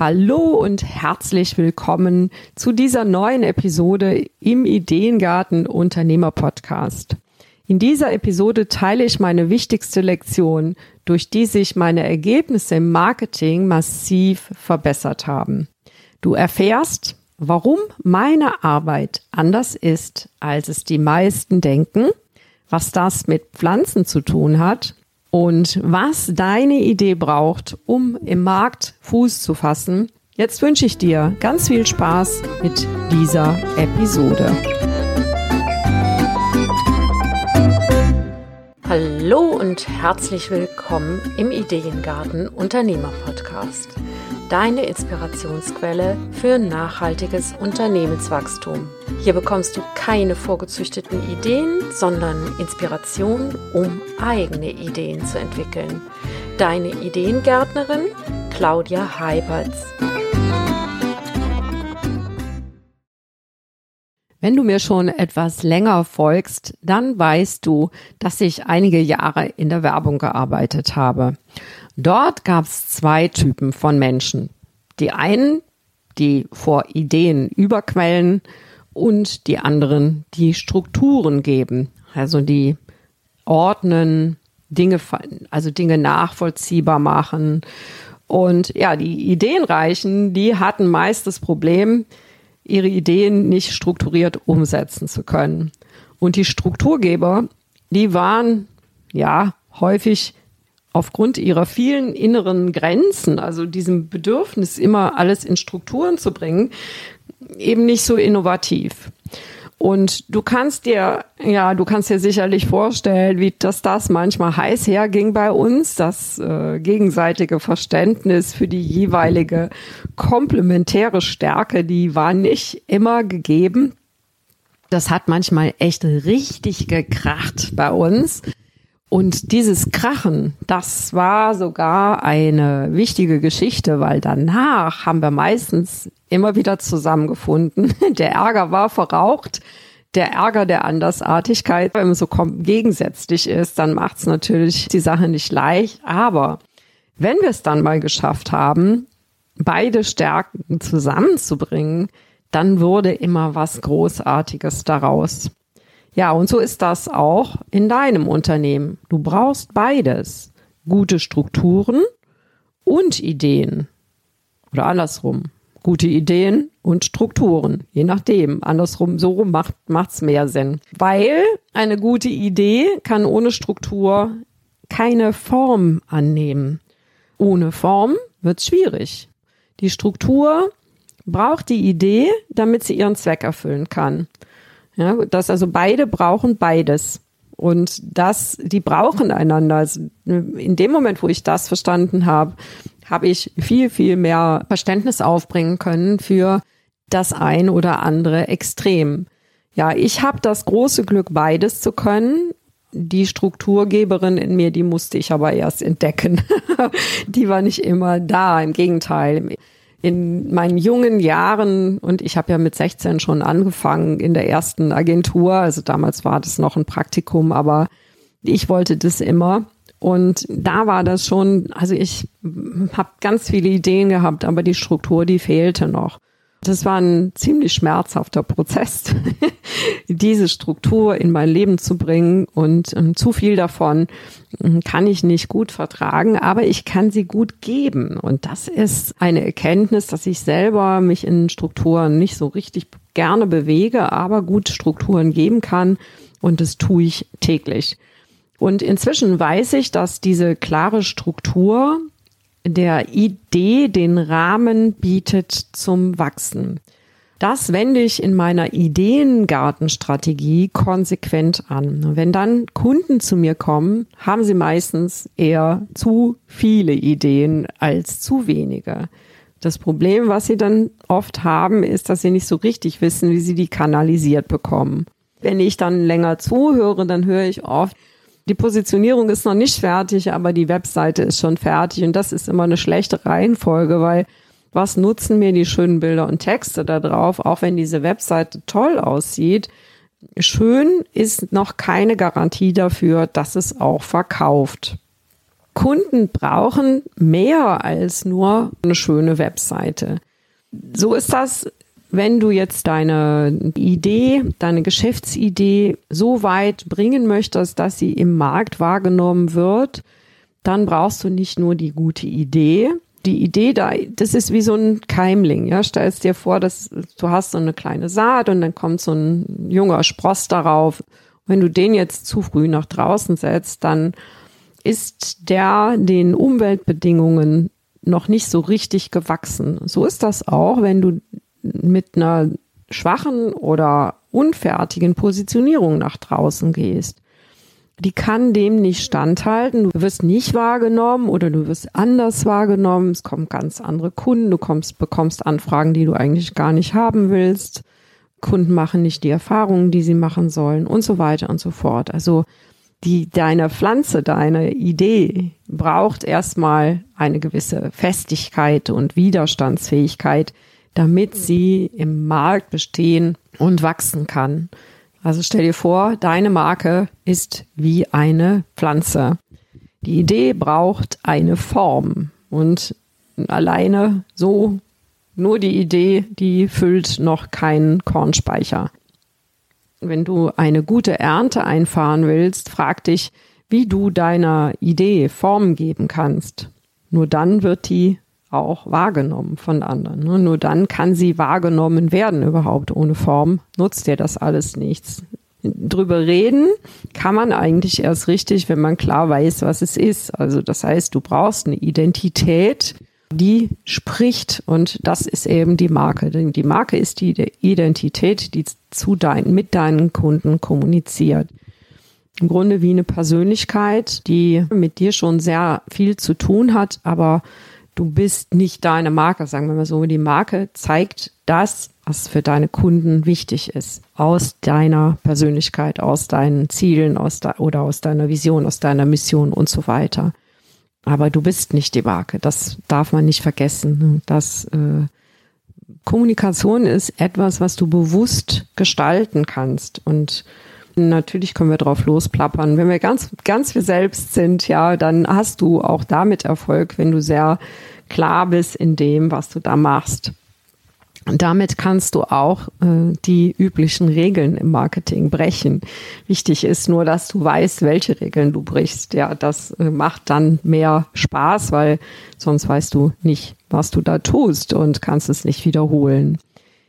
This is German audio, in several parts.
Hallo und herzlich willkommen zu dieser neuen Episode im Ideengarten Unternehmer Podcast. In dieser Episode teile ich meine wichtigste Lektion, durch die sich meine Ergebnisse im Marketing massiv verbessert haben. Du erfährst, warum meine Arbeit anders ist, als es die meisten denken, was das mit Pflanzen zu tun hat und was deine Idee braucht, um im Markt Fuß zu fassen. Jetzt wünsche ich dir ganz viel Spaß mit dieser Episode. Hallo und herzlich willkommen im Ideengarten Unternehmer Podcast deine Inspirationsquelle für nachhaltiges Unternehmenswachstum. Hier bekommst du keine vorgezüchteten Ideen, sondern Inspiration, um eigene Ideen zu entwickeln. Deine Ideengärtnerin Claudia Heiberts. Wenn du mir schon etwas länger folgst, dann weißt du, dass ich einige Jahre in der Werbung gearbeitet habe. Dort gab es zwei Typen von Menschen. Die einen, die vor Ideen überquellen und die anderen, die Strukturen geben, also die ordnen, Dinge, also Dinge nachvollziehbar machen. Und ja, die Ideenreichen, die hatten meist das Problem, ihre Ideen nicht strukturiert umsetzen zu können. Und die Strukturgeber, die waren ja häufig aufgrund ihrer vielen inneren Grenzen, also diesem Bedürfnis, immer alles in Strukturen zu bringen, eben nicht so innovativ. Und du kannst dir, ja, du kannst dir sicherlich vorstellen, wie das das manchmal heiß herging bei uns, das äh, gegenseitige Verständnis für die jeweilige komplementäre Stärke, die war nicht immer gegeben. Das hat manchmal echt richtig gekracht bei uns. Und dieses Krachen, das war sogar eine wichtige Geschichte, weil danach haben wir meistens immer wieder zusammengefunden. Der Ärger war verraucht. Der Ärger der Andersartigkeit, wenn man so gegensätzlich ist, dann macht es natürlich die Sache nicht leicht. Aber wenn wir es dann mal geschafft haben, beide Stärken zusammenzubringen, dann wurde immer was Großartiges daraus. Ja, und so ist das auch in deinem Unternehmen. Du brauchst beides. Gute Strukturen und Ideen. Oder andersrum. Gute Ideen und Strukturen. Je nachdem. Andersrum, so rum macht, macht's mehr Sinn. Weil eine gute Idee kann ohne Struktur keine Form annehmen. Ohne Form wird's schwierig. Die Struktur braucht die Idee, damit sie ihren Zweck erfüllen kann. Ja, dass also beide brauchen beides. Und das, die brauchen einander. Also in dem Moment, wo ich das verstanden habe, habe ich viel, viel mehr Verständnis aufbringen können für das ein oder andere Extrem. Ja, ich habe das große Glück, beides zu können. Die Strukturgeberin in mir, die musste ich aber erst entdecken. die war nicht immer da, im Gegenteil in meinen jungen Jahren, und ich habe ja mit 16 schon angefangen in der ersten Agentur, also damals war das noch ein Praktikum, aber ich wollte das immer. Und da war das schon, also ich habe ganz viele Ideen gehabt, aber die Struktur, die fehlte noch. Das war ein ziemlich schmerzhafter Prozess, diese Struktur in mein Leben zu bringen und ähm, zu viel davon ähm, kann ich nicht gut vertragen, aber ich kann sie gut geben. Und das ist eine Erkenntnis, dass ich selber mich in Strukturen nicht so richtig gerne bewege, aber gut Strukturen geben kann. Und das tue ich täglich. Und inzwischen weiß ich, dass diese klare Struktur der Idee den Rahmen bietet zum Wachsen. Das wende ich in meiner Ideengartenstrategie konsequent an. Wenn dann Kunden zu mir kommen, haben sie meistens eher zu viele Ideen als zu wenige. Das Problem, was sie dann oft haben, ist, dass sie nicht so richtig wissen, wie sie die kanalisiert bekommen. Wenn ich dann länger zuhöre, dann höre ich oft, die Positionierung ist noch nicht fertig, aber die Webseite ist schon fertig und das ist immer eine schlechte Reihenfolge, weil was nutzen mir die schönen Bilder und Texte da drauf, auch wenn diese Webseite toll aussieht. Schön ist noch keine Garantie dafür, dass es auch verkauft. Kunden brauchen mehr als nur eine schöne Webseite. So ist das, wenn du jetzt deine Idee, deine Geschäftsidee so weit bringen möchtest, dass sie im Markt wahrgenommen wird, dann brauchst du nicht nur die gute Idee. Die Idee da, das ist wie so ein Keimling. Ja, stellst dir vor, dass du hast so eine kleine Saat und dann kommt so ein junger Spross darauf. Wenn du den jetzt zu früh nach draußen setzt, dann ist der den Umweltbedingungen noch nicht so richtig gewachsen. So ist das auch, wenn du mit einer schwachen oder unfertigen Positionierung nach draußen gehst. Die kann dem nicht standhalten. Du wirst nicht wahrgenommen oder du wirst anders wahrgenommen. Es kommen ganz andere Kunden. Du kommst, bekommst Anfragen, die du eigentlich gar nicht haben willst. Kunden machen nicht die Erfahrungen, die sie machen sollen und so weiter und so fort. Also die, deine Pflanze, deine Idee braucht erstmal eine gewisse Festigkeit und Widerstandsfähigkeit, damit sie im Markt bestehen und wachsen kann. Also stell dir vor, deine Marke ist wie eine Pflanze. Die Idee braucht eine Form und alleine so nur die Idee, die füllt noch keinen Kornspeicher. Wenn du eine gute Ernte einfahren willst, frag dich, wie du deiner Idee Form geben kannst. Nur dann wird die auch wahrgenommen von anderen. Ne? Nur dann kann sie wahrgenommen werden überhaupt. Ohne Form nutzt dir das alles nichts. Drüber reden kann man eigentlich erst richtig, wenn man klar weiß, was es ist. Also das heißt, du brauchst eine Identität, die spricht und das ist eben die Marke. Denn die Marke ist die Identität, die zu dein, mit deinen Kunden kommuniziert. Im Grunde wie eine Persönlichkeit, die mit dir schon sehr viel zu tun hat, aber du bist nicht deine Marke, sagen wir mal so. Die Marke zeigt das, was für deine Kunden wichtig ist, aus deiner Persönlichkeit, aus deinen Zielen, aus de oder aus deiner Vision, aus deiner Mission und so weiter. Aber du bist nicht die Marke. Das darf man nicht vergessen. Das äh, Kommunikation ist etwas, was du bewusst gestalten kannst. Und natürlich können wir drauf losplappern. Wenn wir ganz, ganz wir selbst sind, ja, dann hast du auch damit Erfolg, wenn du sehr klar bist in dem, was du da machst. Und damit kannst du auch äh, die üblichen Regeln im Marketing brechen. Wichtig ist nur, dass du weißt, welche Regeln du brichst. Ja, das äh, macht dann mehr Spaß, weil sonst weißt du nicht, was du da tust und kannst es nicht wiederholen.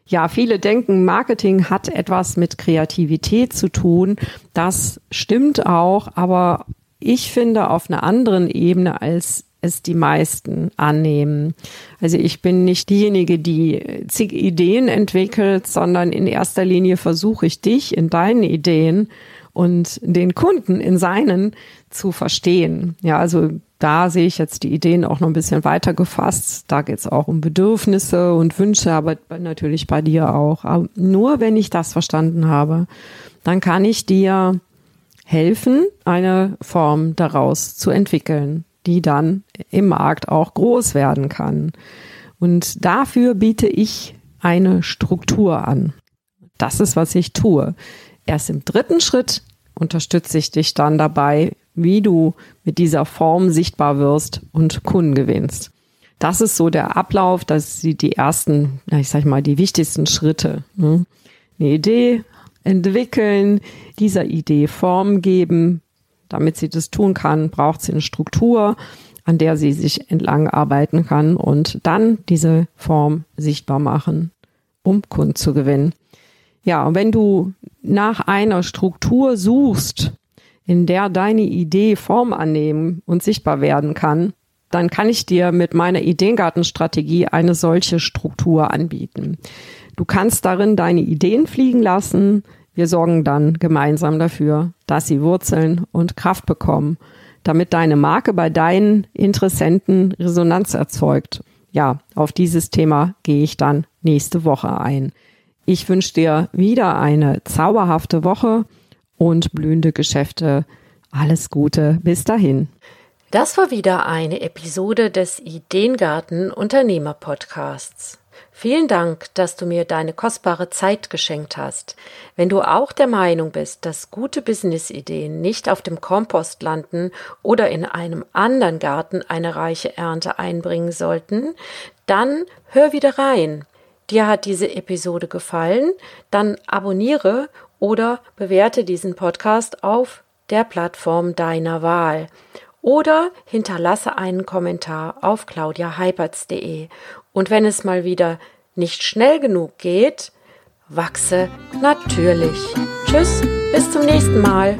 Ja, viele denken, Marketing hat etwas mit Kreativität zu tun. Das stimmt auch, aber ich finde auf einer anderen Ebene als es die meisten annehmen. Also ich bin nicht diejenige, die zig Ideen entwickelt, sondern in erster Linie versuche ich dich in deinen Ideen und den Kunden in seinen zu verstehen. Ja, also da sehe ich jetzt die Ideen auch noch ein bisschen weiter gefasst. Da geht es auch um Bedürfnisse und Wünsche, aber natürlich bei dir auch. Aber nur wenn ich das verstanden habe, dann kann ich dir helfen, eine Form daraus zu entwickeln die dann im Markt auch groß werden kann. Und dafür biete ich eine Struktur an. Das ist, was ich tue. Erst im dritten Schritt unterstütze ich dich dann dabei, wie du mit dieser Form sichtbar wirst und Kunden gewinnst. Das ist so der Ablauf, das sind die ersten, ich sag mal, die wichtigsten Schritte. Ne? Eine Idee entwickeln, dieser Idee Form geben, damit sie das tun kann, braucht sie eine Struktur, an der sie sich entlang arbeiten kann und dann diese Form sichtbar machen, um Kunden zu gewinnen. Ja, und wenn du nach einer Struktur suchst, in der deine Idee Form annehmen und sichtbar werden kann, dann kann ich dir mit meiner Ideengartenstrategie eine solche Struktur anbieten. Du kannst darin deine Ideen fliegen lassen, wir sorgen dann gemeinsam dafür, dass sie Wurzeln und Kraft bekommen, damit deine Marke bei deinen Interessenten Resonanz erzeugt. Ja, auf dieses Thema gehe ich dann nächste Woche ein. Ich wünsche dir wieder eine zauberhafte Woche und blühende Geschäfte. Alles Gute. Bis dahin. Das war wieder eine Episode des Ideengarten Unternehmer Podcasts. Vielen Dank, dass du mir deine kostbare Zeit geschenkt hast. Wenn du auch der Meinung bist, dass gute Businessideen nicht auf dem Kompost landen oder in einem anderen Garten eine reiche Ernte einbringen sollten, dann hör wieder rein. Dir hat diese Episode gefallen, dann abonniere oder bewerte diesen Podcast auf der Plattform deiner Wahl oder hinterlasse einen Kommentar auf claudiaheiberts.de. Und wenn es mal wieder nicht schnell genug geht, wachse natürlich. Tschüss, bis zum nächsten Mal.